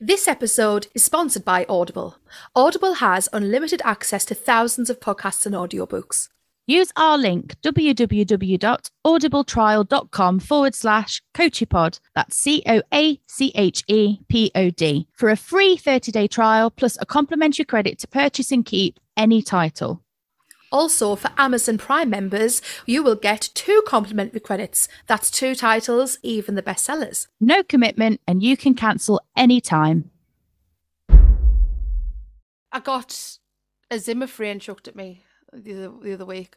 This episode is sponsored by Audible. Audible has unlimited access to thousands of podcasts and audiobooks. Use our link www.audibletrial.com forward slash coachepod. That's C O A C H E P O D for a free 30 day trial plus a complimentary credit to purchase and keep any title. Also, for Amazon Prime members, you will get two complimentary credits. That's two titles, even the bestsellers. No commitment and you can cancel anytime. I got a Zimmer frame chucked at me the other, the other week.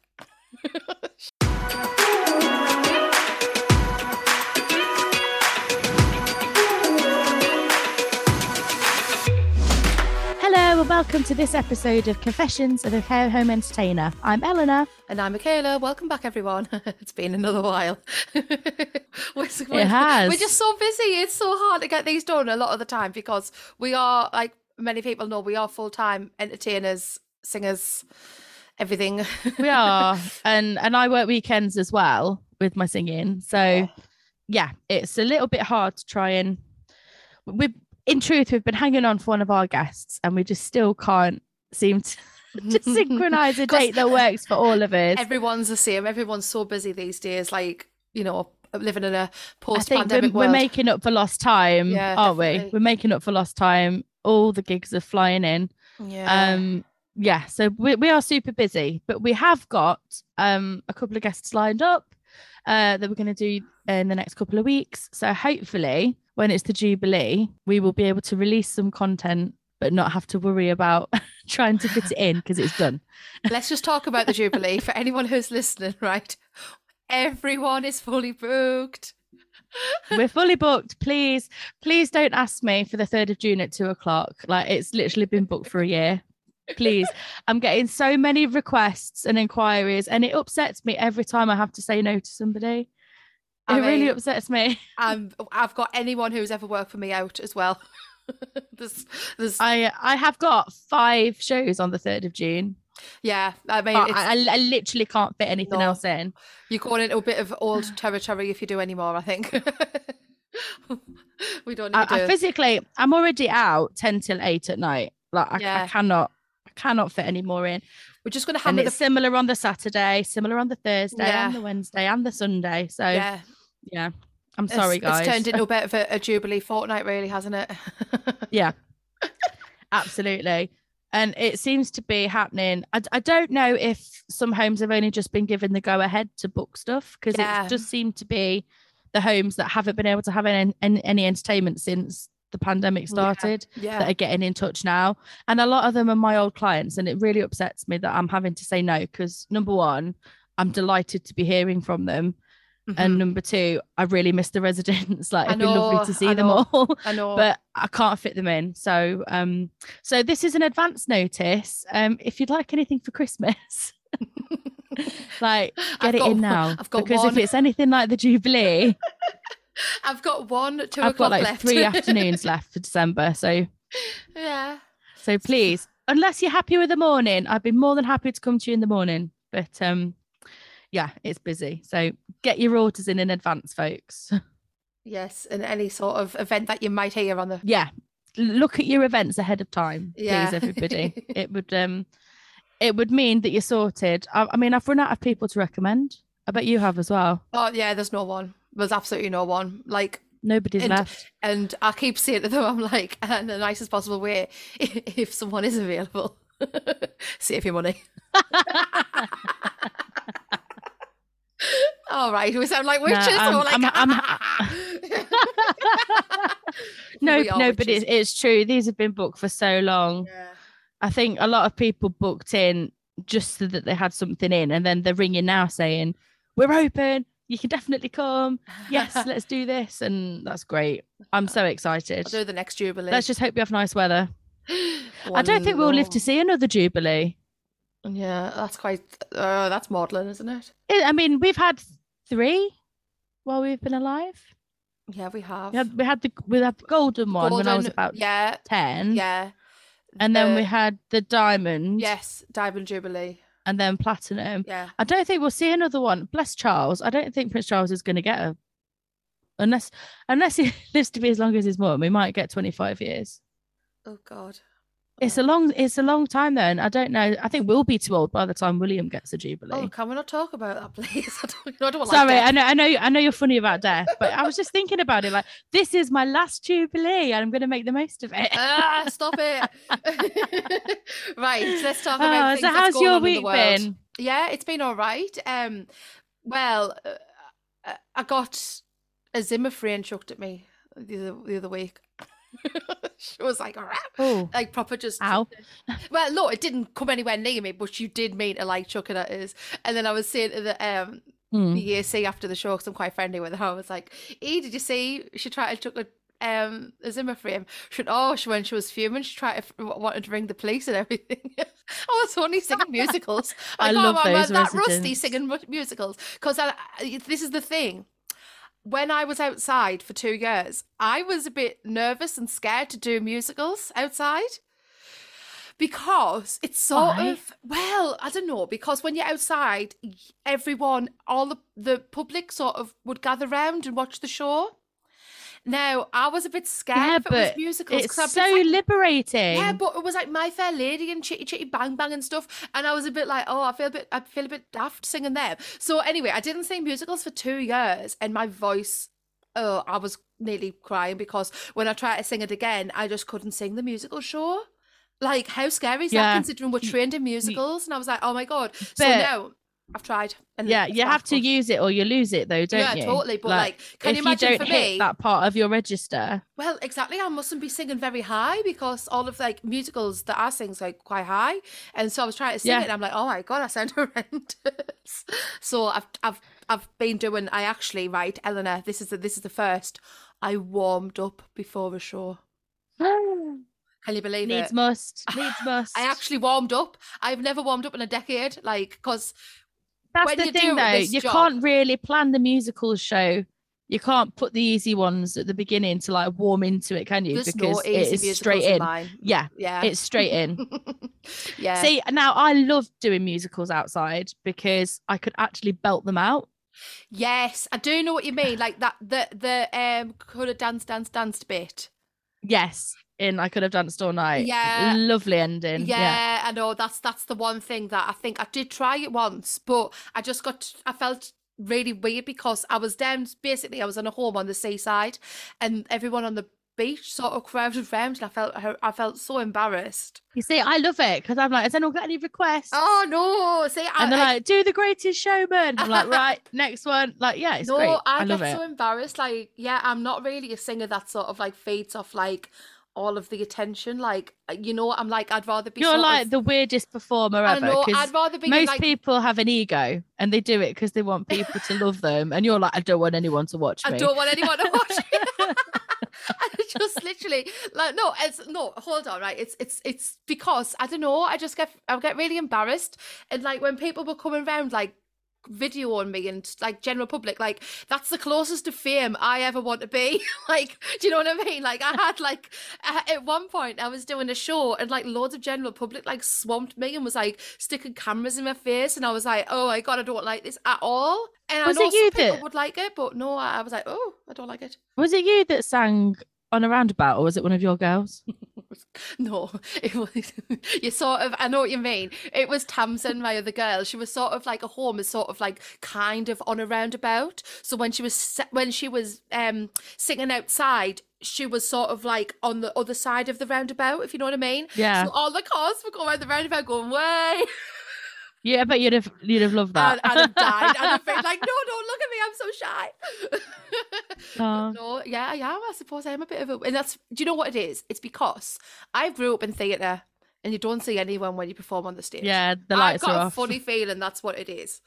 Hello and welcome to this episode of Confessions of a Care Home Entertainer. I'm Eleanor. And I'm Michaela. Welcome back, everyone. it's been another while. we're, it has. We're just so busy. It's so hard to get these done a lot of the time because we are, like many people know, we are full time entertainers, singers, everything. we are, and and I work weekends as well with my singing. So, yeah, yeah it's a little bit hard to try and we in truth, we've been hanging on for one of our guests and we just still can't seem to, to synchronize a date that works for all of us. Everyone's the same. Everyone's so busy these days. Like, you know, living in a post-pandemic we're, we're, making up for lost time, yeah, aren't definitely. we? We're making up for lost time. All the gigs are flying in. Yeah. Um, yeah, so we, we are super busy, but we have got um a couple of guests lined up uh that we're going to do in the next couple of weeks. So hopefully when it's the Jubilee, we will be able to release some content but not have to worry about trying to fit it in because it's done. Let's just talk about the Jubilee for anyone who's listening, right? Everyone is fully booked. We're fully booked. Please, please don't ask me for the 3rd of June at two o'clock. Like it's literally been booked for a year. Please. I'm getting so many requests and inquiries, and it upsets me every time I have to say no to somebody. It mean, really upsets me. Um, I've got anyone who's ever worked for me out as well. there's, there's... I I have got five shows on the third of June. Yeah, I mean, I, I, literally can't fit anything no. else in. You're going into a bit of old territory if you do anymore. I think we don't. I, I, physically, I'm already out ten till eight at night. Like I, yeah. I cannot, I cannot fit any more in. We're just going to have it the... similar on the Saturday, similar on the Thursday, yeah. and the Wednesday, and the Sunday. So yeah, yeah. I'm sorry, it's, guys. It's turned into a bit of a, a jubilee fortnight, really, hasn't it? yeah, absolutely. And it seems to be happening. I, I don't know if some homes have only just been given the go ahead to book stuff because yeah. it just seemed to be the homes that haven't been able to have any, any entertainment since the pandemic started yeah, yeah. that are getting in touch now. And a lot of them are my old clients. And it really upsets me that I'm having to say no because number one, I'm delighted to be hearing from them. Mm-hmm. And number two, I really miss the residents. like it'd know, be lovely to see them all. I know. but I can't fit them in. So um, so this is an advance notice. Um, if you'd like anything for Christmas. like get I've it got, in now. because one. if it's anything like the Jubilee, I've got one, two I've got like left. three afternoons left for December. So yeah. So please, unless you're happy with the morning, I'd be more than happy to come to you in the morning. But um, yeah, it's busy. So get your orders in in advance, folks. Yes, and any sort of event that you might hear on the yeah. Look at your events ahead of time, yeah. please, everybody. it would um, it would mean that you're sorted. I, I mean, I've run out of people to recommend. I bet you have as well. Oh yeah, there's no one. There's absolutely no one. Like nobody's and, left. And I keep saying to them, I'm like, in the nicest possible way, if someone is available, save your money. All right, we sound like witches. No, like, I'm, I'm, no, no, but it, it's true. These have been booked for so long. Yeah. I think a lot of people booked in just so that they had something in, and then they're ringing now saying, "We're open. You can definitely come. Yes, let's do this." And that's great. I'm so excited. I'll do the next jubilee. Let's just hope we have nice weather. I don't think we'll live to see another jubilee. Yeah, that's quite. Uh, that's maudlin, isn't it? I mean, we've had three while we've been alive. Yeah, we have. We had, we had the we had the golden one golden, when I was about yeah ten. Yeah, and the, then we had the diamond. Yes, diamond jubilee. And then platinum. Yeah. I don't think we'll see another one. Bless Charles. I don't think Prince Charles is going to get a Unless unless he lives to be as long as his mum, he might get 25 years. Oh God. It's a long it's a long time though, and I don't know. I think we'll be too old by the time William gets a jubilee. Oh, can we not talk about that, please? I don't, I don't want Sorry, like I know, I know, I know you're funny about death, but I was just thinking about it. Like, this is my last jubilee, and I'm going to make the most of it. ah, stop it. right, let's talk about. Oh, things so, how's your on in the week been? Yeah, it's been all right. Um, well, uh, uh, I got a Zimmer frame chucked at me the other, the other week. she was like, "Rah," Oh, like proper just. ow! Well, no, it didn't come anywhere near me, but you did mean to like chuck it at us. And then I was saying to the um Hmm. the EAC after the show because I'm quite friendly with her. I was like, "E, did you see she tried to chuck a um a Zimmer frame?" She went, "Oh, she when she was fuming, she tried to wanted to ring the police and everything." I was only singing musicals. I Like, love oh, I'm those that rusty singing musicals because I, I- this is the thing. When I was outside for two years, I was a bit nervous and scared to do musicals outside because it's sort Why? of well, I don't know. Because when you're outside, everyone, all the the public, sort of would gather round and watch the show. Now, I was a bit scared Yeah, if it was musicals It's so like, liberating. yeah, but it was like My Fair Lady and Chitty Chitty Bang Bang and stuff, and I was a bit like, oh, I feel a bit, I feel a bit daft singing them. So anyway, I didn't sing musicals for two years, and my voice, oh, I was nearly crying because when I tried to sing it again, I just couldn't sing the musical show. Like, how scary is Yeah. that considering we're trained in musicals? And I was like, oh my god. So But- now I've tried. And yeah, you have to use it or you lose it, though, don't yeah, you? Yeah, totally. But like, can if you imagine don't for hit me? that part of your register, Well, exactly. I mustn't be singing very high because all of like musicals that I sing's like quite high, and so I was trying to sing Yeah. it, and I'm like, oh my god, I sound horrendous. so I've I've I've been doing. I actually right, Eleanor. This is the, this is the first. I warmed up before a show. Can you believe needs it? must, needs must. I actually warmed up. I've never warmed up in a decade, like because That's the you thing, though. You job- can't really plan the musical show. You can't put the easy ones at the beginning to like warm into it, can you? there's because it is straight in in. mine. Yeah, Yeah, it's straight in. yeah. See, now I love doing musicals outside because I could actually belt them out. Yes, I do know what you mean. Like that, the the um, could have dance, dance, danced bit. Yes, in I could have danced all night. Yeah. lovely ending. Yeah, Yeah, I know. That's that's the one thing that I think I did try it once, but I just got I felt really weird because I was down. Basically, I was in a home on the seaside, and everyone on the beach sort of crowded round, and I felt I felt so embarrassed. you see, I love it because I'm like, has anyone got any requests? Oh no! See, I, and they're I- like, do the greatest showman. I'm like, right, next one. Like, yeah, it's no, great. I, I, get it. so embarrassed. Like, yeah, I'm not really a singer that sort of like fades off like all of the attention. Like, uh, you know, I'm like, I'd rather be. You're like of, the weirdest performer I ever. know. 'cause I'd rather be most like. people have an ego and they do it because they want people to love them. And you're like, I don't want anyone to watch me. I don't want anyone to watch it. I just literally like no, it's no. Hold on, right? It's it's it's because I don't know. I just get I get really embarrassed, and like when people were coming around, like video on me and like general public like that's the closest to fame i ever want to be. Like do you know what i mean? Like i had like uh, at one point i was doing a show and like loads of general public like swamped me and was like sticking cameras in my face and i was like oh my god i don't like this at all. And Was i know it you some people that- would like it but no i was like oh i don't like it. Was it you that sang on a roundabout or was it one of your girls? No, it was you sort of. I know what you mean. It was Tamsin, my other girl. She was sort of like a home is sort of like kind of on a roundabout. So when she was when she was um singing outside, she was sort of like on the other side of the roundabout. If you know what I mean. Yeah. So all the cars were going around the roundabout, going way, Yeah, I bet you'd have you'd have loved that. and, and have died. And have been like, no, don't look at me. I'm so shy. Oh. No, yeah, I am. I suppose I am a bit of a. And that's. Do you know what it is? It's because I grew up in theatre, and you don't see anyone when you perform on the stage. yeah, the lights I've got are a off. funny feeling that's what it is.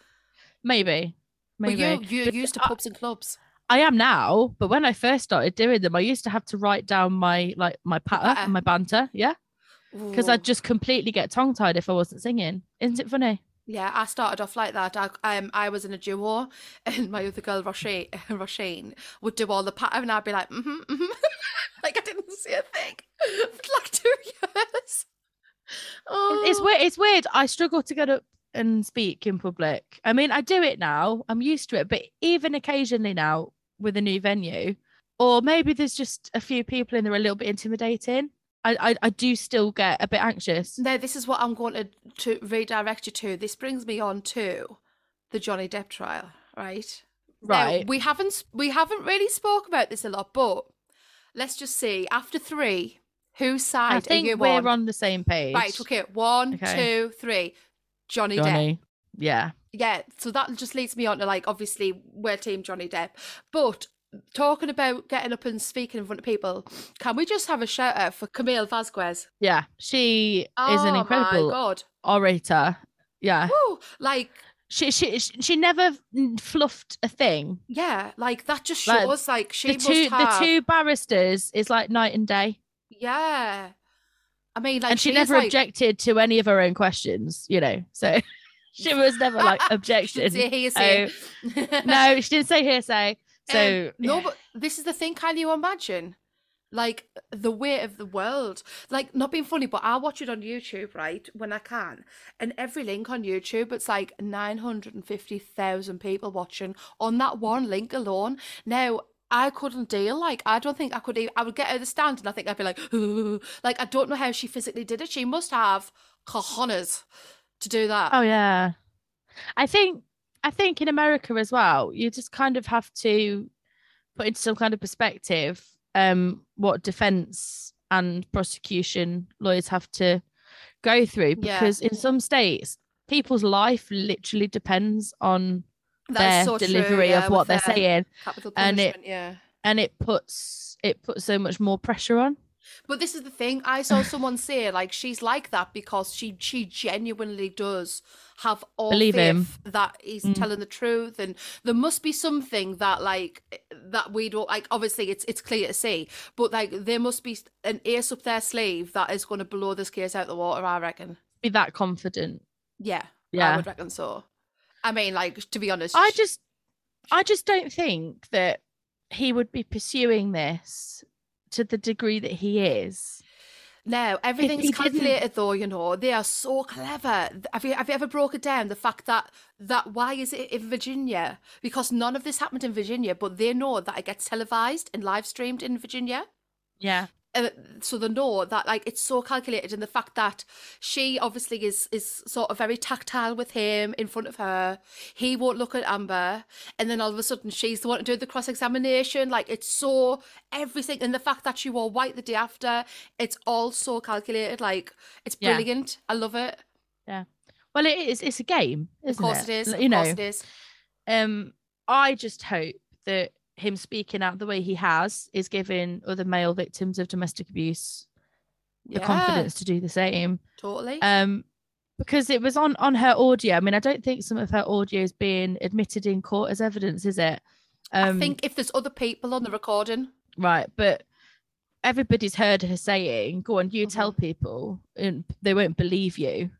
Maybe. Maybe. But you, you're But used to I- pubs and clubs. I am now, but when I first started doing them, I used to have to write down my like my patter patter. and my banter. Yeah. Because I'd just completely get tongue tied if I wasn't singing. Isn't it funny? Yeah, I started off like that. I, um, I was in a duo, and my other girl, Roshane, Roshane would do all the pattern, and I'd be like, mm-hmm, mm-hmm. like I didn't see a thing for like two years. Oh, It's weird. It's weird. I struggle to get up and speak in public. I mean, I do it now. I'm used to it. But even occasionally now, with a new venue, or maybe there's just a few people in there a little bit intimidating. I, I, I do still get a bit anxious. No, this is what I'm going to, to redirect you to. This brings me on to the Johnny Depp trial, right? Now, Right. we haven't we haven't really spoke about this a lot, but let's just see. After three, whose side I are think you we're on? on the same page. Right. Okay. One, Okay. two, three. Johnny, Depp. Johnny. Yeah. Yeah. So that just leads me on to like obviously we're team Johnny Depp, but. Talking about getting up and speaking in front of people, can we just have a shout out for Camille Vasquez? Yeah. She is oh an my incredible god! orator. Yeah. Woo! Like She, she she she never fluffed a thing. Yeah, like that just Like, shows like she the two have. the two barristers is like night and day. Yeah, I mean, like and she she's never like, objected to any of her own questions, you know. So she was never like She objection. didn't say hearsay. no, she didn't say hearsay. So Um, no, but this is the thing. Can you imagine, like the weight of the world? Like not being funny, but I watch it on YouTube, right, when I can, and every link on YouTube, it's like nine hundred and fifty thousand people watching on that one link alone. Now. I couldn't deal. Like, I don't think I could. Even, I would get out of the stand, and I think I'd be like, like I don't know how she physically did it. She must have cojones to do that. Oh yeah. I think I think in America as well, you just kind of have to put into some kind of perspective um what defense and prosecution lawyers have to go through Yeah. because in some states people's life literally depends on That their so delivery yeah, of what they're saying Capital and it- yeah. and it puts it puts so much more pressure on But this is the thing. I saw someone say like she's like that because she she genuinely does have all Believe faith him. that he's Mm. telling the truth, and there must be something that like that we don't like. Obviously, it's it's clear to see, but like there must be an ace up their sleeve that is going to blow this case out the water. I reckon. be that confident Yeah, Yeah. I would reckon so. I mean, like to be honest, I just I just don't think that he would be pursuing this to the degree that he is. No, everything's calculated though, you know. They are so clever. Have you have you ever broken down the fact that that why is it in Virginia? Because none of this happened in Virginia, but they know that it gets televised and live streamed in Virginia. Yeah. Uh, so they know that like it's so calculated and the fact that she obviously is is sort of very tactile with him in front of her. He won't look at amber. And then all of a sudden she's the one to do the cross-examination. Like it's so everything and the fact that she wore white the day after it's all so calculated. Like it's Yeah. brilliant. I love it. Yeah. Well, it is. It's a game, isn't of course it? is. Like, of You know, it is. Um, I just hope that him speaking out the way he has is giving other male victims of domestic abuse the yeah confidence to do the same. totally Um, because it was on on her audio. I mean, I don't think some of her audio is being admitted in court as evidence, is it? Um, i think if there's other people on the recording right, but everybody's heard her saying, "Go on, you tell Mhm. people," and they won't believe you.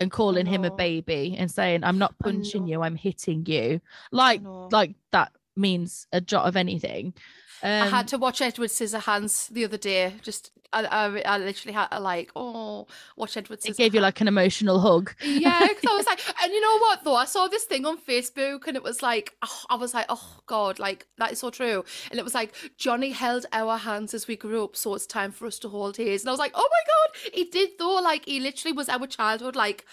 And calling him a baby and saying, "I'm not punching you. I'm hitting you," like like that means a jot of anything. Um, I had to watch Edward Scissorhands the other day. Just I, I, I literally had to like, oh, watch Edward Scissorhands. it gave you like an emotional hug. yeah, 'cause I was like, and you know what though? I saw this thing on Facebook, and it was like, oh, I was like, oh god, like that is so true. And it was like Johnny held our hands as we grew up, so it's time for us to hold his. And I was like, oh my god, he did though. Like he literally was our childhood, like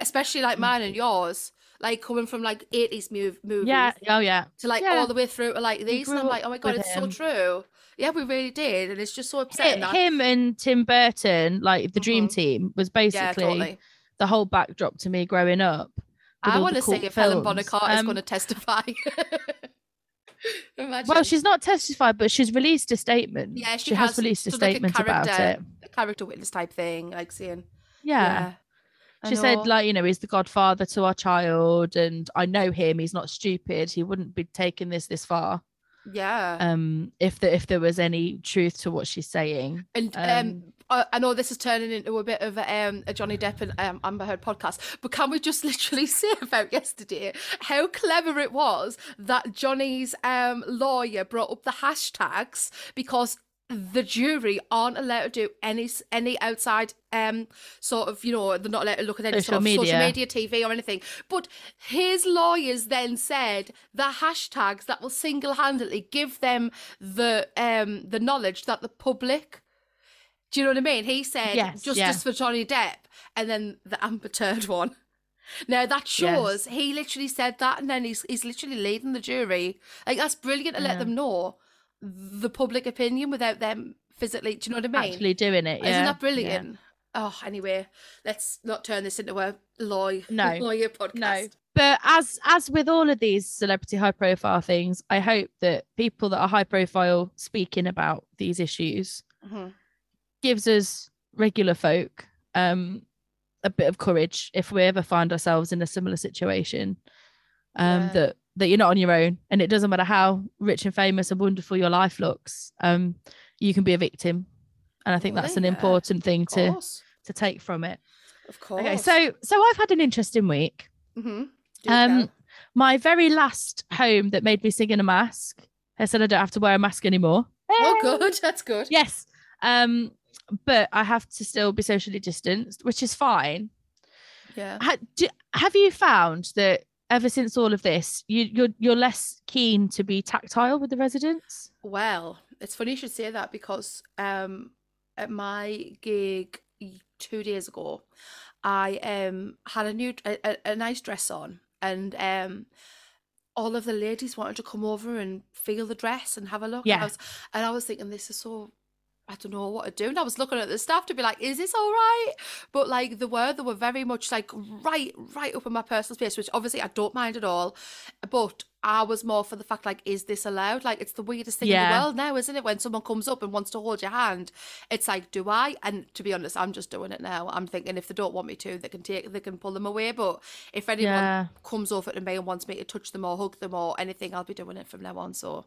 especially like mine and yours. Like coming from like 80s move, movies Yeah. Oh yeah. to like Yeah. all the way through to like these. And I'm like, oh my god, it's so true. Yeah, we really did. And it's just so upsetting. Him and Tim Burton, like the Dream Mhm. Team, was yeah, basically totally. the whole backdrop to me growing up. I want to see if Helen. Bonham Carter is Um, going to testify. Imagine. Well, she's not testified, but she's released a statement. Yeah, she she has, has released a done, like, a statement about it. a character witness type thing, like seeing. Yeah. I She said, like, you know, he's the godfather to our child, and I know him. He's not stupid. He wouldn't be taking this this far. yeah. Um, if there if there was any truth to what she's saying. And um, Um, I, I know this is turning into a bit of a, um, a Johnny Depp and um, Amber Heard podcast, but can we just literally say about yesterday how clever it was that Johnny's um, lawyer brought up the hashtags because the jury aren't allowed to do any any outside um sort of you know they're not allowed to look at any Social sort of social media. media tv or anything. But his lawyers then said the hashtags that will single-handedly give them the um the knowledge that the public do you know what i mean? He said Yes, justice yeah. for johnny depp and then the amber turd one. Now that shows he literally said that and then he's he's literally leading the jury. Like that's brilliant to let them know the public opinion without them physically. Do you know what I mean? Actually doing it. Yeah. Isn't that Yeah. brilliant? Oh, anyway, let's not turn this into a lawyer, No. lawyer podcast. No. But as as with all of these celebrity high profile things, I hope that people that are high profile speaking about these issues Mhm. gives us regular folk um a bit of courage if we ever find ourselves in a similar situation. Um Yeah. that that you're not on your own and it doesn't matter how rich and famous and wonderful your life looks. Um you can be a victim. And I think Well, that's an yeah, important thing to to take from it. of course. Okay, so so I've had an interesting week. Mhm. Um, my very last home that made me sing in a mask i said I don't have to wear a mask anymore. oh, good. That's good. Yes. Um, but I have to still be socially distanced, which is fine. Yeah. Ha- do, have you found that ever since all of this, you, you're you're less keen to be tactile with the residents? Well, it's funny you should say that because um, at my gig two days ago, I um had a new a, a, a nice dress on, and um, all of the ladies wanted to come over and feel the dress and have a look. And Yeah. I was, and I was thinking, this is so. I don't know what to do. And I was looking at the staff to be like, is this all right? But like the were, they were very much like right, right up in my personal space, which obviously I don't mind at all. But I was more for the fact like, is this allowed? Like it's the weirdest thing in the world now, isn't it? When someone comes up and wants to hold your hand, it's like, do I? And to be honest, I'm just doing it now. I'm thinking if they don't want me to, they can take, they can pull them away. But if anyone Yeah. comes over to me and wants me to touch them or hug them or anything, I'll be doing it from now on. So,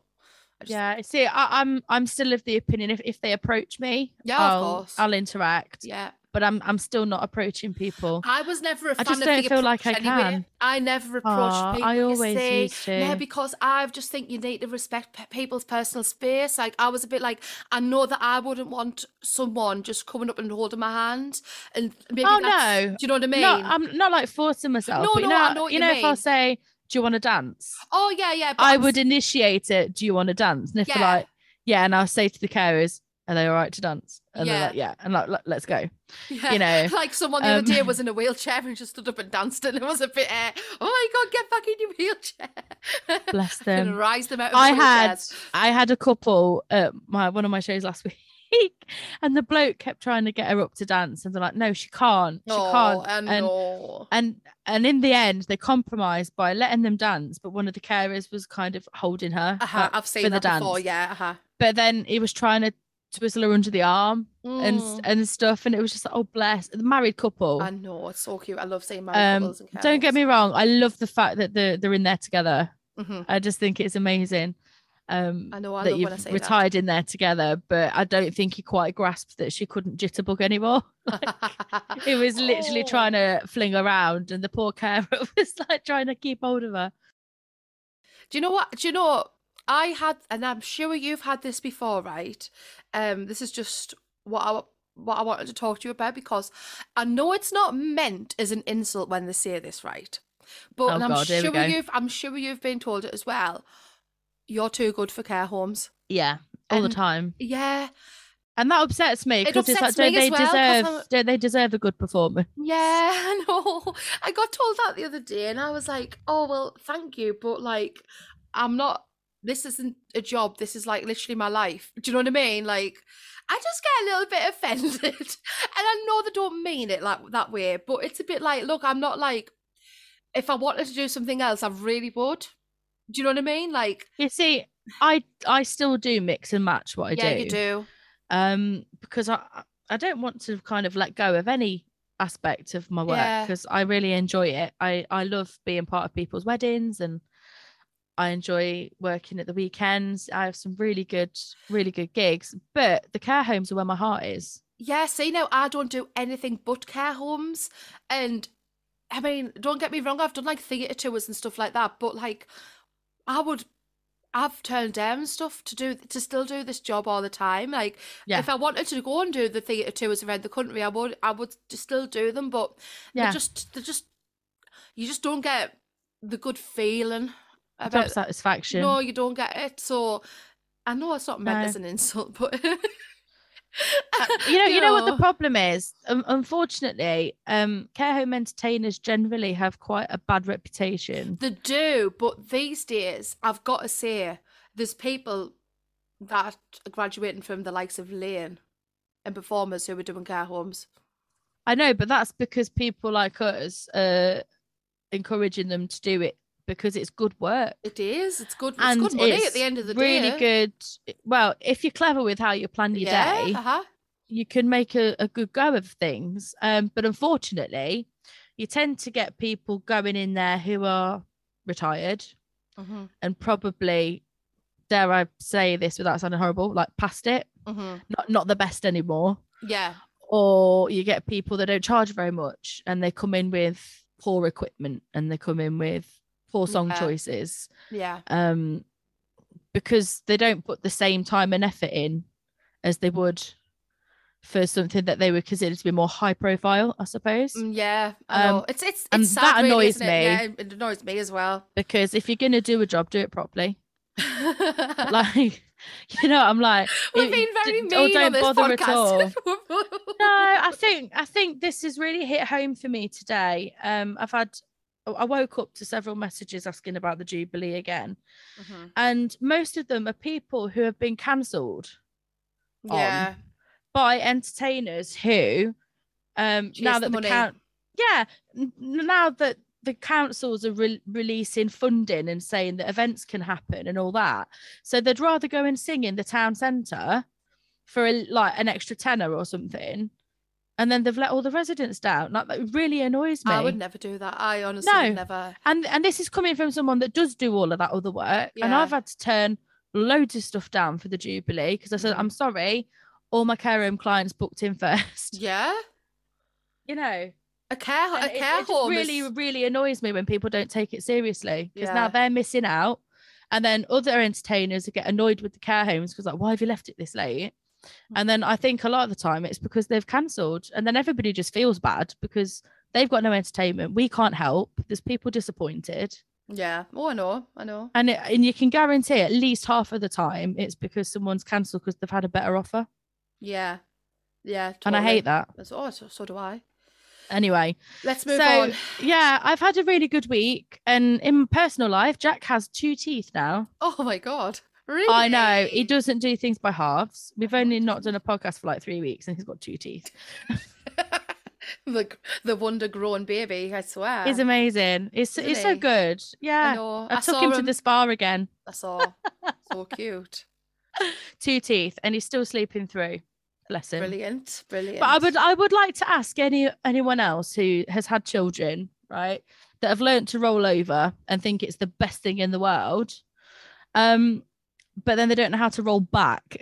just, Yeah. See, I, I'm I'm still of the opinion if, if they approach me, Yeah, I'll, course. I'll interact. yeah. But I'm I'm still not approaching people. I was never a fan I just of don't feel like I anyway. can. I never approach Aw, people. I always see. used to. Yeah, because I just think you need to respect people's personal space. Like I was a bit like, I know that I wouldn't want someone just coming up and holding my hand, and maybe Oh, that's, no. do you know what I mean? No, I'm not like forcing myself. No, but you no, know, I know what you you know, if I say, "Do you want to dance?" oh yeah, yeah. I I'm would initiate it. Do you want to dance? And if they're Yeah. like, "Yeah," and I'll say to the carers, "Are they all right to dance?" And they're Yeah. like, "Yeah," and like, "Let- "Let's go." yeah. you know, like someone the other um, day was in a wheelchair and just stood up and danced, and it was a bit, uh, oh my god, get back in your wheelchair. Bless them. and rise them out. Of I had. I had a couple at my one of my shows last week. And the bloke kept trying to get her up to dance, and they're like, "No, she can't. She Oh, can't." And know. and and in the end they compromised by letting them dance but one of the carers was kind of holding her Uh-huh, like, I've seen for the that before. Yeah. Uh-huh. but then he was trying to twizzle her under the arm and Mm. and stuff and it was just like oh bless the married couple I know it's so cute. I love seeing married um couples and don't get me wrong i love the fact that they're, they're in there together hmm i just think it's amazing um I know. I that love when I you've retired in there together but i don't think he quite grasped that she couldn't jitterbug anymore that. he was literally Oh. trying to fling around and the poor carer was like trying to keep hold of her Do you know what? Do you know? I had, and I'm sure you've had this before, right? Um, this is just what I what I wanted to talk to you about because I know it's not meant as an insult when they say this, right? But Oh I'm God, sure you've I'm sure you've been told it as well. You're too good for care homes. yeah all the time Yeah, And that upsets me It because it's like, don't they well, deserve? Don't they deserve a good performance? Yeah, I know. I got told that the other day, and I was like, "Oh well, thank you," but like, I'm not. This isn't a job. This is like literally my life. Do you know what I mean? Like, I just get a little bit offended, and I know they don't mean it like that way, but it's a bit like, look, I'm not like. If I wanted to do something else, I really would. Do you know what I mean? Like, You see, I I still do mix and match what I do. yeah, do. you do. Um, because I I don't want to kind of let go of any aspect of my work Yeah. because I really enjoy it. I I love being part of people's weddings and I enjoy working at the weekends. I have some really good, really good gigs, but the care homes are where my heart is. Yeah, see now I don't do anything but care homes. And I mean, don't get me wrong, I've done like theatre tours and stuff like that, but like I would I've turned down stuff to do to still do this job all the time. Like Yeah. if I wanted to go and do the theatre tours around the country, I would I would still do them, but Yeah. they just they just you just don't get the good feeling Job about satisfaction. no, you don't get it. So I know it's not meant No. as an insult, but you know, you know what the problem is. Um, unfortunately, um, care home entertainers generally have quite a bad reputation. They do, but these days, I've got to say, there's people that are graduating from the likes of Lane and performers who are doing care homes. I know, but that's because people like us are encouraging them to do it because it's good work. It is. It's good. It's And good money it's at the end of the really day. Really good. Well, if you're clever with how you plan your yeah, day, Uh-huh. you can make a, a good go of things. Um, but unfortunately, you tend to get people going in there who are retired hmm and probably, dare I say this without sounding horrible, like past it, hmm not not the best anymore. Yeah. Or you get people that don't charge very much and they come in with poor equipment and they come in with poor song Yeah. choices. Yeah. Um, because they don't put the same time and effort in as they would for something that they would consider to be more high profile, I suppose. Mm, Yeah. I. Um, it's it's it's and sad, that annoys it? me. Yeah, it annoys me as well. Because if you're gonna do a job, do it properly. Like, you know, I'm like, we've been very d- mean or don't on this bother at all. podcast. no, I think I think this has really hit home for me today. Um, I've had I woke up to several messages asking about the Jubilee again, Mhm. and most of them are people who have been cancelled. Yeah. by entertainers who, um, now that the money. count, yeah, n- now that the councils are re- releasing funding and saying that events can happen and all that, so they'd rather go and sing in the town centre for a, like an extra tenner or something, and then they've let all the residents down. Like that really annoys me. I would never do that. I honestly No. would never. and and this is coming from someone that does do all of that other work, Yeah. and I've had to turn loads of stuff down for the Jubilee because I said Mhm. I'm sorry, all my care home clients booked in first. Yeah. You know, A care, and a it, care it home really is- really annoys me when people don't take it seriously because Yeah. now they're missing out, and then other entertainers get annoyed with the care homes because like, why have you left it this late? And then I think a lot of the time it's because they've cancelled, and then everybody just feels bad because they've got no entertainment. We can't help. There's people disappointed. Yeah. Oh, I know. I know. And it, and you can guarantee at least half of the time it's because someone's cancelled because they've had a better offer. Yeah. Yeah. And I hate that. That's- Oh, so, so do I. Anyway, Let's move so on. yeah, I've had a really good week. And in personal life, Jack has two teeth now. Oh my god. Really? I know he doesn't do things by halves. We've only not done a podcast for like three weeks and he's got two teeth. the the wonder grown baby. I swear. He's amazing. It's Isn't it's so he? good. I Yeah. know. I, I, took saw him to the spa again. I saw. so cute. Two teeth, and he's still sleeping through. Bless him. Brilliant. Brilliant. But I would I would like to ask any anyone else who has had children, right, that have learned to roll over and think it's the best thing in the world, um, but then they don't know how to roll back.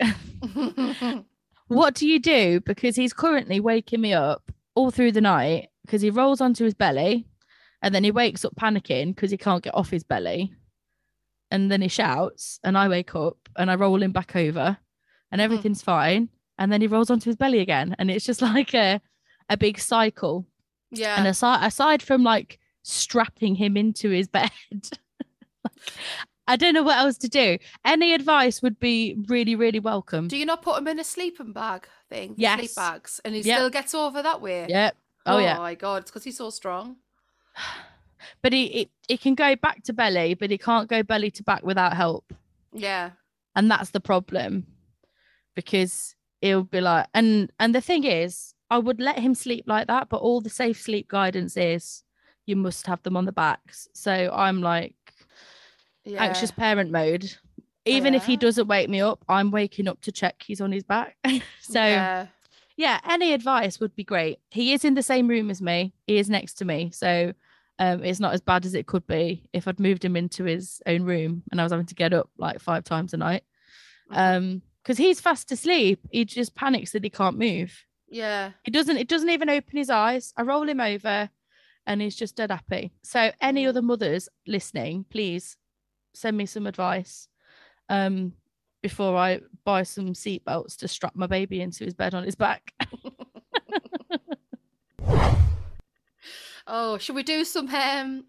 what do you do? Because he's currently waking me up all through the night because he rolls onto his belly and then he wakes up panicking because he can't get off his belly. And then he shouts, and I wake up and I roll him back over, and hmm. everything's fine. And then he rolls onto his belly again, and it's just like a a big cycle. yeah. And aside aside from like strapping him into his bed, I don't know what else to do. Any advice would be really, really welcome. Do you not put him in a sleeping bag thing? Yes. Sleep bags, and he Yep. still gets over that way. Yep. Oh, oh yeah. my god! It's because he's so strong. But he, he he can go back to belly, but he can't go belly to back without help. Yeah. And that's the problem. Because he'll be like and and the thing is, I would let him sleep like that, but all the safe sleep guidance is you must have them on the backs. So I'm like Yeah. anxious parent mode. Even if he doesn't wake me up, I'm waking up to check he's on his back. so Yeah. yeah, any advice would be great. He is in the same room as me. He is next to me. So um, it's not as bad as it could be if I'd moved him into his own room and I was having to get up like five times a night. Mhm. Um, because he's fast asleep. He just panics that he can't move. yeah. He doesn't, it doesn't even open his eyes. I roll him over and he's just dead happy. So any Mm. other mothers listening, please send me some advice. um, before I buy some seatbelts to strap my baby into his bed on his back. oh, should we do some um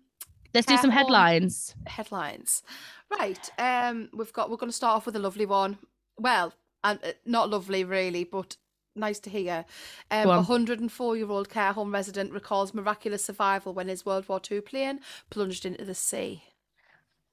Let's do some headlines. headlines? Right. Um, we've got. We're going to start off with a lovely one. Well, and uh, not lovely really, but nice to hear. Um, a on. 104 year old care home resident recalls miraculous survival when his World War II plane plunged into the sea.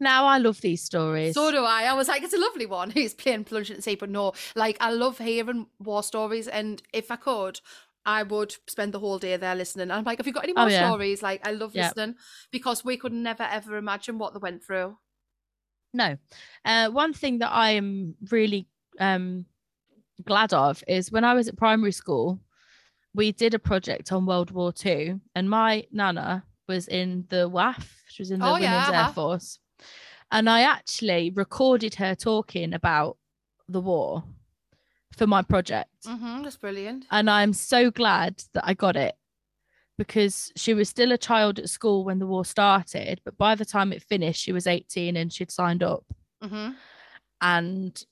Now I love these stories. So do I. I was like, it's a lovely one. He's playing plunged into the sea, but no, like I love hearing war stories, and if I could. I would spend the whole day there listening. I'm like, have you got any Oh, more yeah. stories? Like, I love Yeah. listening because we could never ever imagine what they went through. No. Uh, one thing that I am really um, glad of is when I was at primary school, we did a project on World War Two, and my nana was in the WAAF, she was in the Oh, Women's yeah, Air uh-huh. Force. And I actually recorded her talking about the war for my project. Mm-hmm, that's brilliant. And I'm so glad that I got it because she was still a child at school when the war started. But by the time it finished, she was 18 and she'd signed up. Mm-hmm. And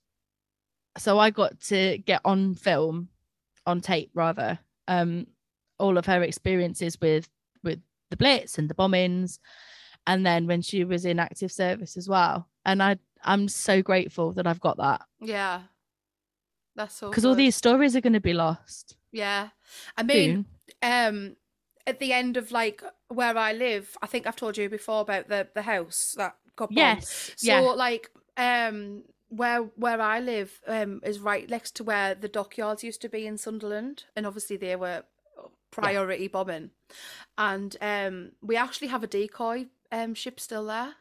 so I got to get on film, on tape rather, um, all of her experiences with with the Blitz and the bombings. And then when she was in active service as well. And I I'm so grateful that I've got that. Yeah. That's so Because all these stories are going to be lost Yeah. I mean, soon. um at the end of like where I live, I think I've told you before about the the house that got bombed. Yes. So yeah. like um where where I live um is right next to where the dockyards used to be in Sunderland and obviously they were priority bombing. And um we actually have a decoy um ship still there.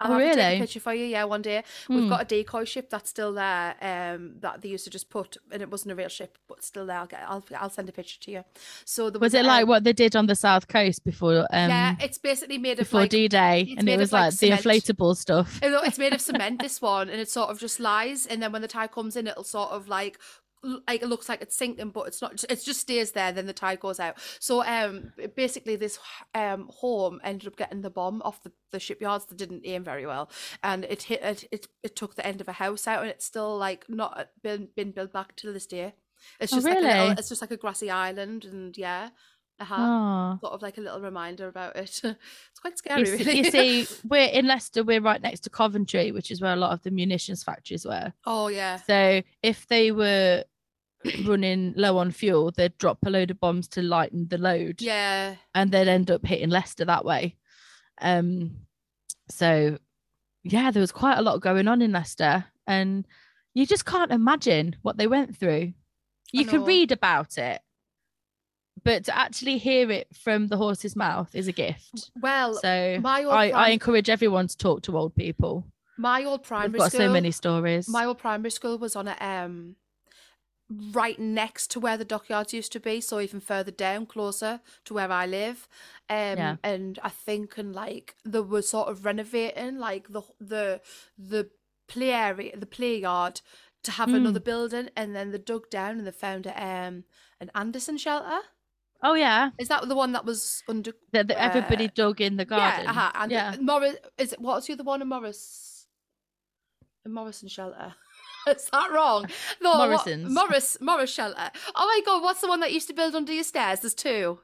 I'll Oh, have really? a picture for you, yeah, one day. We've Hmm. got a decoy ship that's still there, um, that they used to just put, and it wasn't a real ship, but still there. I'll get, I'll, I'll send a picture to you. So was, Was it like um, what they did on the south coast before um yeah, it's basically made of before like, D-Day and made it was like, like, the inflatable stuff. It's made of cement, this one, and it sort of just lies, and then when the tide comes in, it'll sort of like like it looks like it's sinking, but it's not. It just stays there. Then the tide goes out. So um, basically, this um home ended up getting the bomb off the, the shipyards that didn't aim very well, and it hit it, it. It took the end of a house out, and it's still like not been been built back to this day. It's Oh, just like a little, really? it's just like a grassy island, and yeah, uh-huh. Oh. sort of like a little reminder about it. it's quite scary, You, really. see, you see, we're in Leicester, we're right next to Coventry, which is where a lot of the munitions factories were. oh yeah, So if they were running low on fuel, they'd drop a load of bombs to lighten the load yeah. and they'd end up hitting Leicester that way. Um, so yeah, there was quite a lot going on in Leicester, and you just can't imagine what they went through. You can read about it, but to actually hear it from the horse's mouth is a gift. Well, So my old I, I encourage everyone to talk to old people. my old We've primary got school. so many stories. My old primary school was on a um right next to where the dockyards used to be, so even further down, closer to where I live. Um Yeah. and I think and like they were sort of renovating like the the the play area the play yard to have Mm. another building and then they dug down and they found a, um an Anderson shelter. Oh yeah, Is that the one that was under that everybody Uh, dug in the garden. Yeah, uh-huh. And yeah. Morris is it what's the other one in Morris? In Morrison Shelter. is that wrong? No, what- Morris Morris Shelter. Oh my god, what's the one that used to build under your stairs? There's two.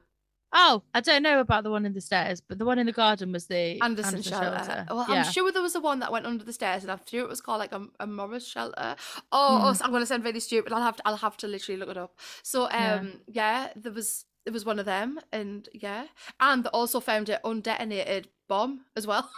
Oh, I don't know about the one in the stairs, but the one in the garden was the Anderson, Shelter. Well, yeah. I'm sure there was a one that went under the stairs, and I'm sure it was called like a, a Morris Shelter. Oh, oh, Hmm. I'm gonna sound really stupid. I'll have to, I'll have to literally look it up. So, um, Yeah. yeah, there was it was one of them, and yeah, and also found an undetonated bomb as well.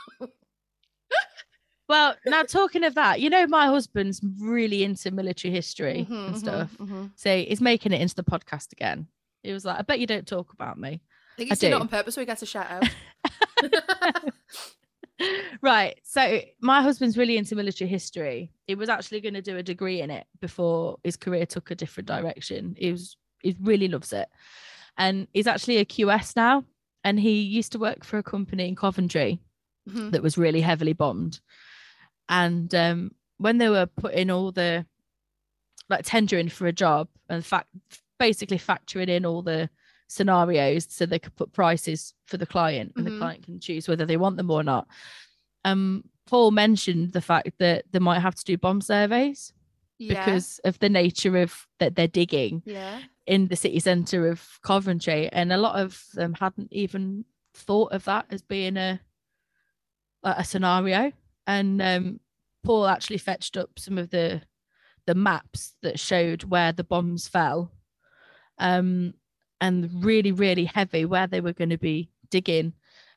Well, now talking of that, you know, my husband's really into military history Mhm, and mhm, stuff. mhm. So he's making it into the podcast again. He was like, I bet you don't talk about me. I think he's doing it on purpose so he gets a shout out. right. So my husband's really into military history. He was actually going to do a degree in it before his career took a different direction. He was he really loves it. And he's actually a QS now. And he used to work for a company in Coventry Mhm. that was really heavily bombed. And um, when they were putting all the like tendering for a job and fact basically factoring in all the scenarios so they could put prices for the client and Mhm. the client can choose whether they want them or not. Um, Paul mentioned the fact that they might have to do bomb surveys Yeah. because of the nature of that they're digging yeah. In the city centre of Coventry, and a lot of them hadn't even thought of that as being a a scenario. And um, Paul actually fetched up some of the the maps that showed where the bombs fell, um, and really, really heavy where they were going to be digging,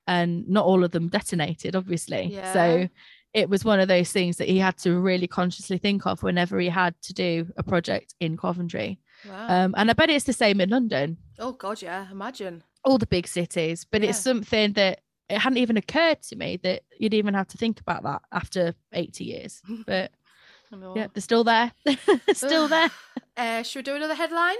and not all of them detonated, obviously. Yeah. So it was one of those things that he had to really consciously think of whenever he had to do a project in Coventry. Wow. Um, and I bet it's the same in London, oh God, yeah. Imagine. all the big cities, but it's something that it hadn't even occurred to me that you'd even have to think about that after 80 years. But yeah, they're still there. still there. Uh, should we do another headline?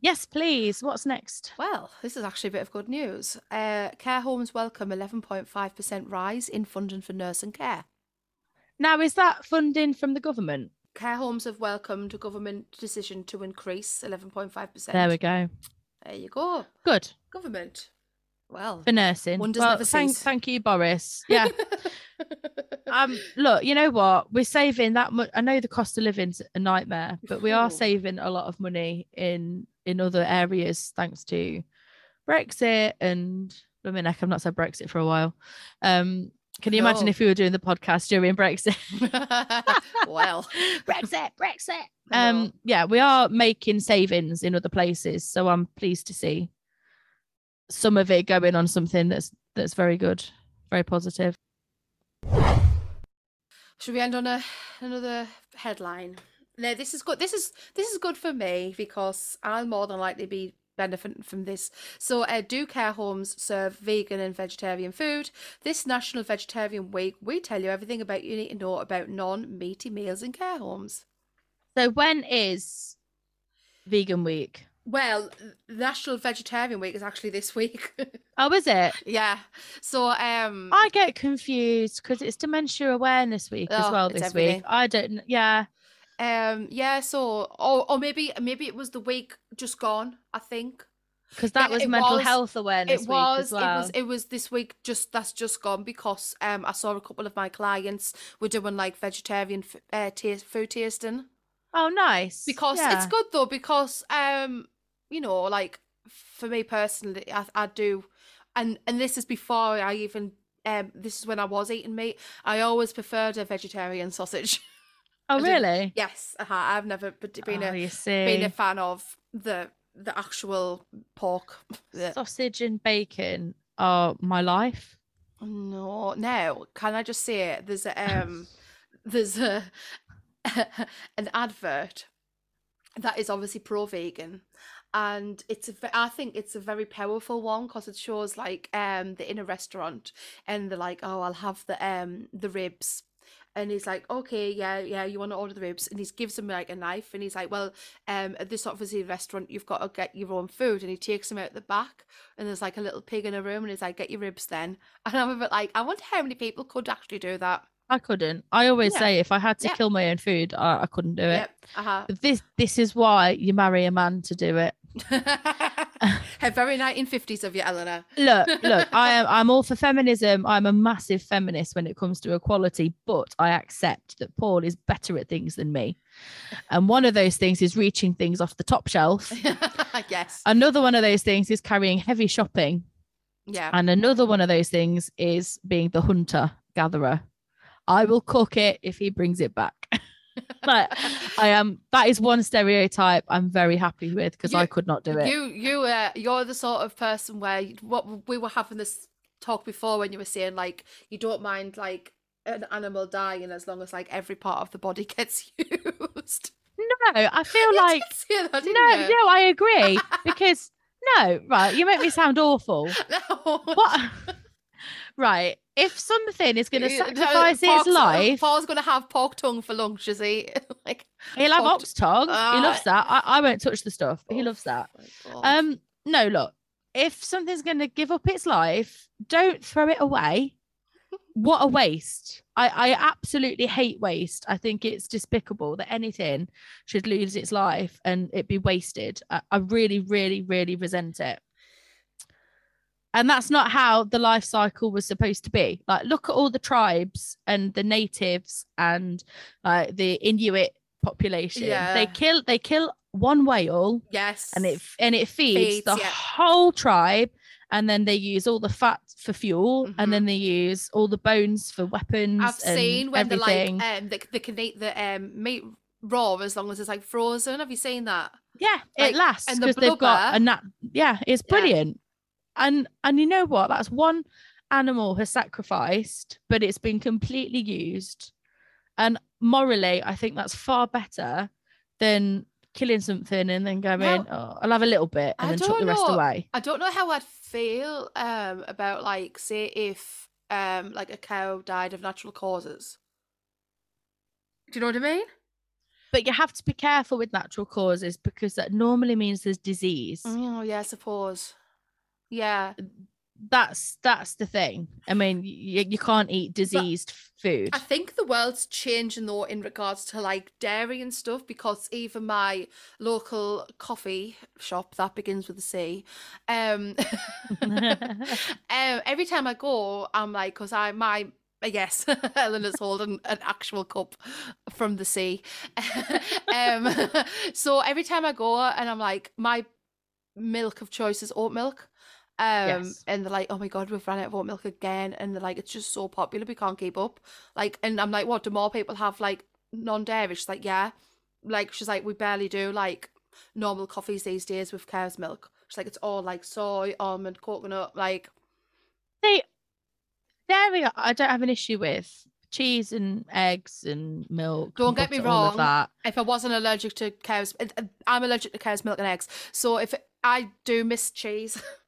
Yes, please. What's next? Well, this is actually a bit of good news. Uh, care homes welcome 11.5% rise in funding for nurse and care. Now, is that funding from the government? Care homes have welcomed a government decision to increase 11.5%. There we go. There you go. Good Government. Well, for nursing. Wonders well, never thank, cease. thank you, Boris. Yeah. um, look, you know what? We're saving that much. I know the cost of living's a nightmare, but we are saving a lot of money in in other areas thanks to Brexit and I mean, I've not said Brexit for a while. Um, can you imagine if we were doing the podcast during Brexit? well, Brexit, Brexit. Um, yeah, we are making savings in other places, so I'm pleased to see some of it going on something that's that's very good, very positive. should we end on a another headline? No, this is good. This is this is good for me because I'll more than likely be benefiting from this. So, uh, do care homes serve vegan and vegetarian food? This National Vegetarian Week, we tell you everything about you need to know about non-meaty meals in care homes. So when is vegan week? Well, National Vegetarian Week is actually this week. Oh, is it? yeah. So, um, I get confused because it's Dementia Awareness Week as Oh, well this week. I don't. Yeah, um, yeah. So, or or maybe maybe it was the week just gone. I think. because that Yeah, was it Mental was- Health Awareness it Week was as well. it was it was this week just that's just gone because um I saw a couple of my clients were doing like vegetarian f- uh, taste, food tasting oh, nice. because it's good though because um you know like for me personally I, I do and and this is before I even um this is when I was eating meat I always preferred a vegetarian sausage Oh, I really? yes uh I've never been oh, a been a fan of the the actual pork Sausage and bacon are my life. No, no. Can I just say it? There's a um, there's a an advert that is obviously pro-vegan, and it's a I think it's a very powerful one because it shows like um they're in a restaurant and they're like, oh, I'll have the um the ribs. And he's like, okay, yeah, yeah, you want to order the ribs? And he gives him like a knife, and he's like, well, um, at this obviously restaurant, you've got to get your own food. And he takes him out the back, and there's like a little pig in a room, and he's like, get your ribs then. And I'm a bit like, I wonder how many people could actually do that. I couldn't. I always Yeah. say if I had to Yeah. kill my own food, I, I couldn't do it. Yep. Uh But this this is why you marry a man to do it. how very 1950s of you, Eleanor. Look, look, I am I'm all for feminism. I'm a massive feminist when it comes to equality, but I accept that Paul is better at things than me. And one of those things is reaching things off the top shelf. yes. Another one of those things is carrying heavy shopping. Yeah. And another one of those things is being the hunter gatherer. I will cook it if he brings it back. But I am that is one stereotype I'm very happy with because I could not do it. You you uh, you're the sort of person where you- what we were having this talk before when you were saying like you don't mind like an animal dying as long as like every part of the body gets used. No, I feel like that, no, you? no, I agree because no, right, you make me sound awful. No. What? Right, if something is going to sacrifice its Paul's- life, Paul's gonna have pork tongue for lunch, is he? like he'll have ox tongue. he Ah. loves that. I, I won't touch the stuff, but he oh, loves that. Um, no, look, if something's going to give up its life, don't throw it away. What a waste. I, I absolutely hate waste. I think it's despicable that anything should lose its life and it be wasted. I, I really, really, really resent it. And that's not how the life cycle was supposed to be like look at all the tribes and the natives and like the inuit population Yeah. they kill they kill one whale Yes. and it and it feeds, Feeds, the yeah. whole tribe and then they use all the fat for fuel and then they use all the bones for weapons Mm-hmm. I've and seen when everything. they're like um they, they can eat the um meat raw as long as it's like frozen. Have you seen that? yeah like, it lasts and the because they've got a nat yeah it's Yeah. And and you know what that's one animal has sacrificed but it's been completely used and morally i think that's far better than killing something and then going oh, i'll have a little bit and I then chuck the rest know. away I don't know how I'd feel um about like say if um like a cow died of natural causes. Do you know what I mean? but you have to be careful with natural causes because that normally means there's disease Oh yeah, I suppose. Yeah. that's that's the thing i mean you, you can't eat diseased food I think the world's changing though in regards to like dairy and stuff because even my local coffee shop that begins with a C, um, um every time I go, I'm like, because I my yes, Eleanor's holding an actual cup from the sea. um, so every time I go, and I'm like, my milk of choice is oat milk. Um, Yes. and they're like, oh my god, we've run out of oat milk again, and they're like, it's just so popular, we can't keep up. Like, and I'm like, what? Do more people have like non-dairy? She's like, yeah. Like, she's like, we barely do like normal coffees these days with cow's milk. She's like, it's all like soy, almond, coconut, like. See, dairy I don't have an issue with. Cheese and eggs and milk. Don't and get me butter, of wrong, that. if I wasn't allergic to cows, uh, uh, I'm allergic to cow's milk and eggs. So if I do miss cheese,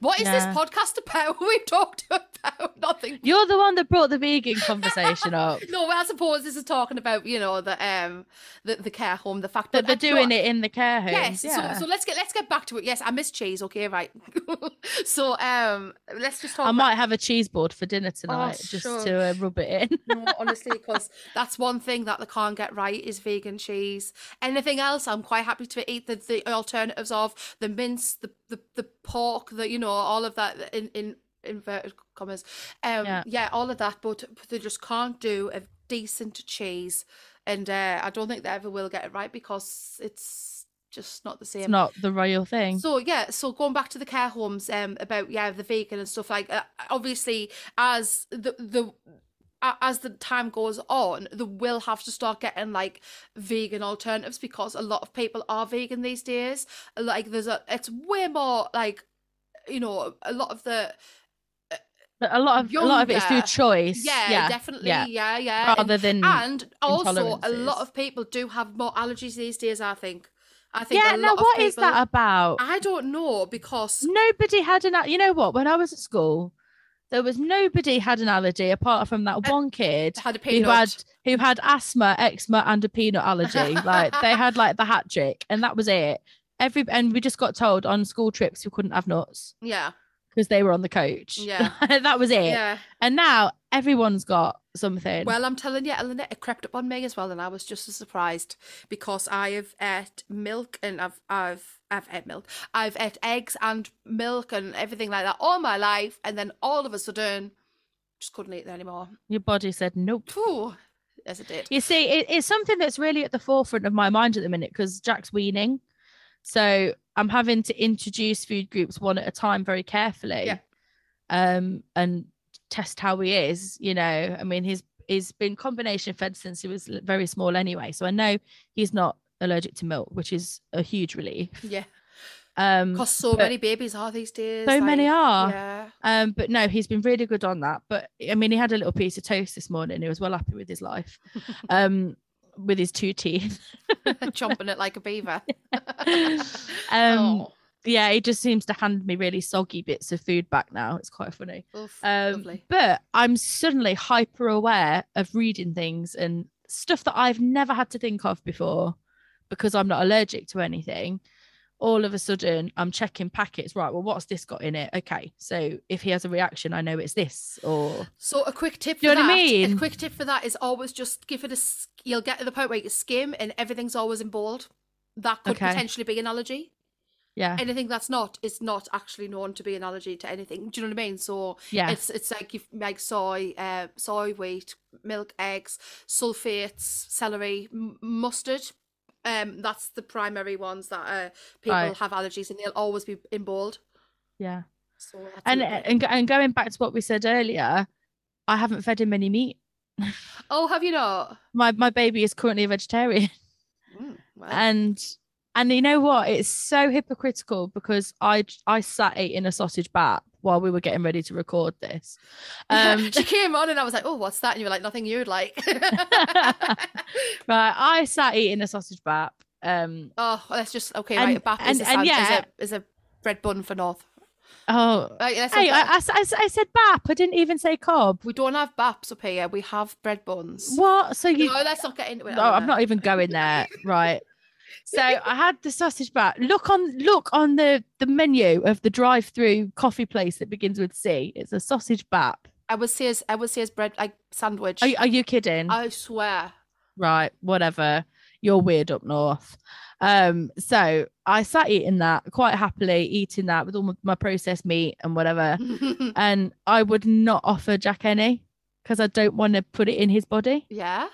what is Yeah. this podcast about? We talked about nothing. You're the one that brought the vegan conversation up. No, I suppose this is talking about you know the um the, the care home, the fact That that they're doing it in the care home. Yes, yeah. so, so let's get let's get back to it. Yes, I miss cheese. Okay, right. so um, let's just talk. I about- might have a cheese board for dinner tonight just sure. to uh, rub it in. No, honestly, because that's one thing that they can't get right is vegan cheese. Anything else, I'm quite happy to eat the, the alternatives of the mince, the, the the pork, the you know all of that in in inverted commas. Um, Yeah. yeah, all of that, but, they just can't do a decent cheese, and uh, I don't think they ever will get it right because it's just not the same. It's not the royal thing. So yeah, so going back to the care homes, um, about yeah the vegan and stuff like uh, obviously as the the as the time goes on, they will have to start getting like vegan alternatives because a lot of people are vegan these days. Like there's a, it's way more like, you know, a lot of the a lot of a lot of it's through choice. yeah, yeah definitely, yeah. yeah, yeah, and- Rather than and also a lot of people do have more allergies these days. I think. I think. yeah. a Now what is people- that about? I don't know because Nobody had an. You know what? When I was at school, there was nobody had an allergy apart from that Uh, one kid had a who had who had asthma, eczema, and a peanut allergy. like they had like the hat trick, and that was it. Every and we just got told on school trips we couldn't have nuts yeah, because they were on the coach. Yeah. that was it. yeah. And now everyone's got something. Well, I'm telling you, Eleanor, it crept up on me as well, and I was just as surprised because I have ate milk and I've I've I've ate milk, I've ate eggs and milk and everything like that all my life, and then all of a sudden, just couldn't eat them anymore. Your body said nope. Phew, as it did. You see, it, it's something that's really at the forefront of my mind at the minute because Jack's weaning. So I'm having to introduce food groups one at a time very carefully. Yeah. Um, and test how he is. You know, I mean, he's he's been combination fed since he was very small anyway. So I know he's not allergic to milk, which is a huge relief. Yeah, Um, because so many babies are these days. so many are. Yeah. Um, but no, he's been really good on that. But I mean, he had a little piece of toast this morning. He was well happy with his life, um, with his two teeth. chomping it like a beaver. um, Oh, yeah, he just seems to hand me really soggy bits of food back now. It's quite funny. oof, Um, but I'm suddenly hyper aware of reading things and stuff that I've never had to think of before because I'm not allergic to anything. All of a sudden, I'm checking packets. Right, well, what's this got in it? Okay, so if he has a reaction, I know it's this. Or So a quick tip for you know that. what I mean? A quick tip for that is always just give it a. You'll get to the point where you skim and everything's always in bold. That could Okay. potentially be an allergy. Yeah. anything that's not is not actually known to be an allergy to anything. Do you know what I mean? So Yeah. it's it's like you like soy, uh, soy, wheat, milk, eggs, sulfates, celery, m- mustard. Um, that's the primary ones that uh, people Right. have allergies, and they'll always be in bold. yeah. So And, and and going back to what we said earlier, I haven't fed him any meat. oh, have you not? My my baby is currently a vegetarian. Mm, well, and and you know what it's so hypocritical because i i sat eating a sausage bat while we were getting ready to record this um she came on, and I was like, "Oh, what's that?" And you were like, "Nothing you'd like." right i sat eating a sausage bat um oh, let's just okay. And- right, a bap is, and- a, and sand- yeah. is a is a bread bun for North. oh Right, hey, I, I I I said bap i didn't even say cob We don't have baps up here. We have bread buns. what so you No, let's not get into it. no, i'm not even going there right so i had the sausage bat look on look on the the menu of the drive-through coffee place that begins with c it's a sausage bat. I would say as I would say as bread like sandwich. are, you- are you kidding I swear. right, whatever. You're weird up north. Um, so I sat eating that quite happily, eating that with all my, processed meat and whatever. And I would not offer Jack any because I don't want to put it in his body. yeah.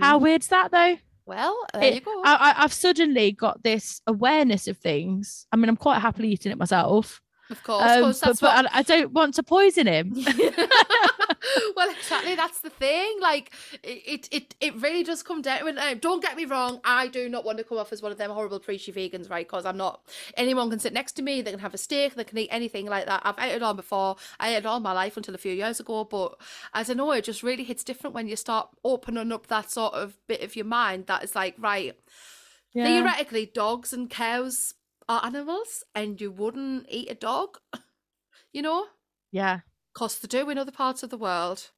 How Mm. weird's that though? Well? There It- you go. I, I've suddenly got this awareness of things. I mean, I'm quite happily eating it myself, of course, um, course but, that's but what. I, I don't want to poison him. exactly. That's the thing. Like, it, it, it really does come down. to. Um, don't get me wrong. I do not want to come off as one of them horrible preachy vegans, right? Because I'm not. Anyone can sit next to me. They can have a steak. They can eat anything like that. I've ate it all before. I ate it all my life until a few years ago. But as I know, it just really hits different when you start opening up that sort of bit of your mind. That is like, right. Yeah. Theoretically, dogs and cows are animals, and you wouldn't eat a dog. You know, yeah. because they do in other parts of the world.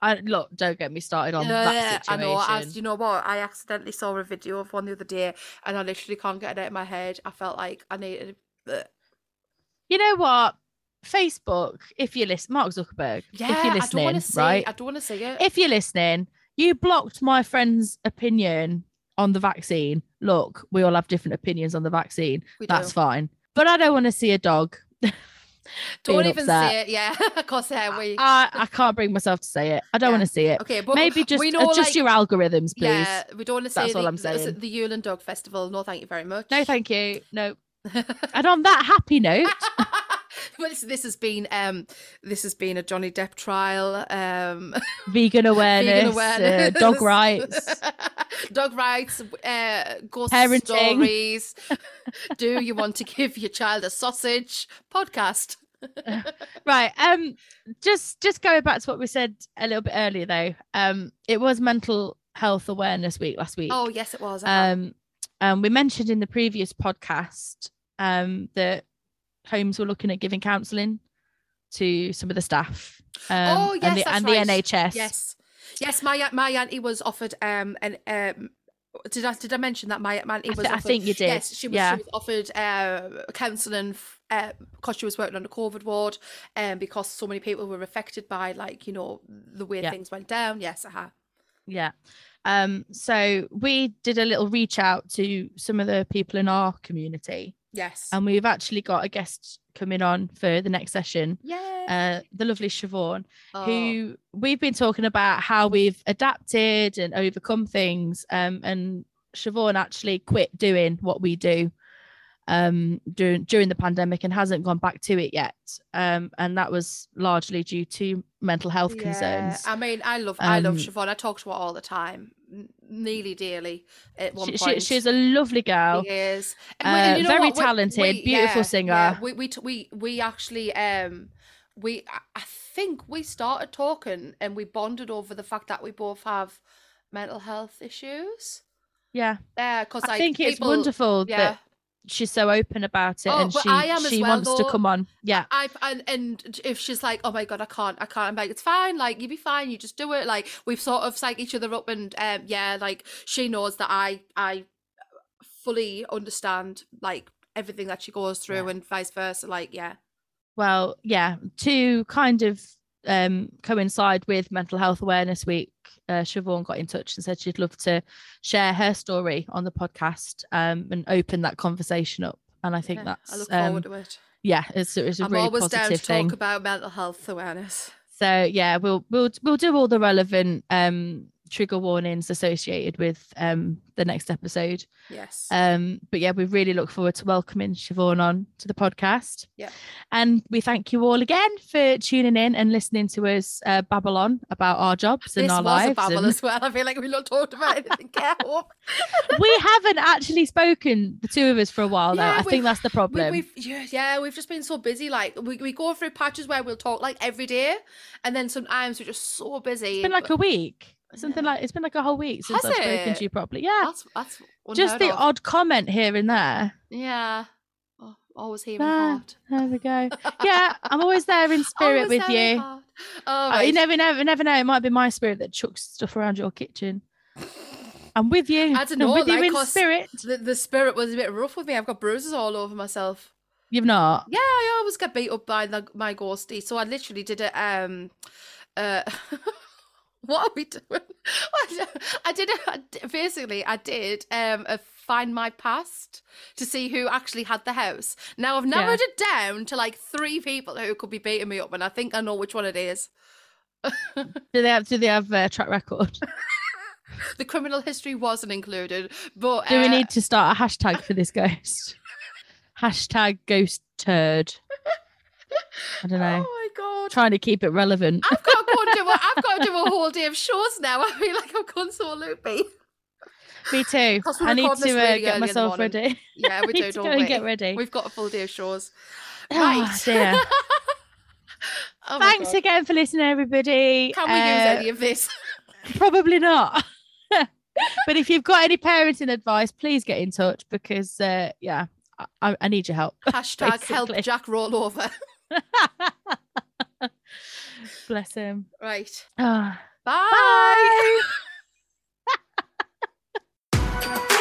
I look, don't get me started on that Yeah, I know. As you know what, I accidentally saw a video of one the other day, and I literally can't get it out of my head. I felt like I needed. bleh. you know what? Facebook, if you listen, Mark Zuckerberg, Yeah, if you're I don't listening, want to see. right? I don't want to see it. If you're listening, you blocked my friend's opinion on the vaccine. Look, we all have different opinions on the vaccine. we That's do. fine. But I don't want to see a dog. Don't even upset. say it. Yeah, uh, we. I, I can't bring myself to say it. I don't Yeah. want to see it. okay, but Maybe just we know, adjust like, your algorithms, please. Yeah, we don't want to see. That's all the, I'm saying. the Yulin Dog Festival. No, thank you very much. No, thank you. No. And on that happy note, this, this has been um, this has been a Johnny Depp trial. Um, vegan awareness, vegan uh, dog rights. dog rights, uh, ghost Parenting. stories. Do you want to give your child a sausage? Podcast. right um just just going back to what we said a little bit earlier though um it was mental health awareness week last week Oh yes, it was. uh-huh. um and we mentioned in the previous podcast um that homes were looking at giving counselling to some of the staff um Oh, yes, and the, and right. nhs yes, yes. My my auntie was offered um an um. Did I did I mention that my my auntie I, was I offered think you did Yes, she was, yeah she was offered uh, counselling because she was working on the COVID ward, and um, because so many people were affected by like you know the way Yeah. things went down. Yes, uh-huh. yeah um so we did a little reach out to some of the people in our community yes, and we've actually got a guest coming on for the next session yeah. uh, the lovely Siobhan, Oh, who we've been talking about how we've adapted and overcome things. Um, and Siobhan actually quit doing what we do um, during during the pandemic and hasn't gone back to it yet. Um, and that was largely due to mental health yeah. concerns. I mean, I love I love Um, Siobhan. I talk to her all the time, nearly daily. At one She, she, point, she's a lovely girl. She is uh, very We- talented, beautiful singer. Yeah, we we we we actually um we I- I think we started talking and we bonded over the fact that we both have mental health issues. Yeah, Yeah, because I like think it's people- wonderful Yeah, that she's so open about it Oh, and she she well, wants to come on. Yeah, I and and if she's like, oh my god, I can't, I can't. I'm like, it's fine. Like you'll be fine. You just do it. Like we've sort of psyched each other up, and um, yeah, like she knows that I I fully understand like everything that she goes through, Yeah. and vice versa. Like yeah, well yeah to kind of um coincide with mental health awareness week uh, Siobhan got in touch and said she'd love to share her story on the podcast um and open that conversation up and I think Yeah, that's I look um, to it. yeah, it's, it's a I'm really always down to positive thing. talk about mental health awareness. So yeah, we'll we'll we'll do all the relevant um trigger warnings associated with um the next episode. Yes. Um, but yeah, we really look forward to welcoming Siobhan on to the podcast. Yeah. And we thank you all again for tuning in and listening to us uh, babble on about our jobs and this our lives. babble and- as well. I feel like we've not talked about anything. Careful. we haven't actually spoken, the two of us, for a while though. Yeah, I think that's the problem. we've yeah, yeah, we've just been so busy. Like we, we go through patches where we'll talk like every day, and then sometimes we're just so busy. It's been like a week. Something like it's been like a whole week since Has I've spoken to you properly. Yeah. that's that's Just the of. odd comment here and there. yeah. Oh, always here Ah. There we go. Yeah, I'm always there in spirit with you. Oh, Uh. You never, never, never know. It might be my spirit that chucks stuff around your kitchen. I'm with you. I don't I'm know, with you like, in 'cause- spirit. the, the spirit was a bit rough with me. I've got bruises all over myself. You've not. Yeah, I always get beat up by the, my ghosty. So I literally did it. Um, uh, what are we doing? I did d- Basically, I did um a Findmypast to see who actually had the house. Now I've narrowed it down to like three people who could be beating me up, and I think I know which one it is. Do they have? Do they have a track record? The criminal history wasn't included, but Do we uh, need to start a hashtag for this ghost? hashtag ghost turd. I don't know. Oh my god! Trying to keep it relevant. I've got to go and do a, I've got to do a whole day of shows now. I feel like I've gone so loopy. Me too. I need to uh, really get myself ready. Yeah, we do. Don't we? get ready. We've got a full day of shows. Oh, Right. dear. Oh Thanks God. again for listening, everybody. Can we use Uh, any of this? Probably not. but if you've got any parenting advice, please get in touch because, uh, yeah, I, I need your help. Hashtag help. Jack roll over. Bless him. Right. Ah. Bye. Bye.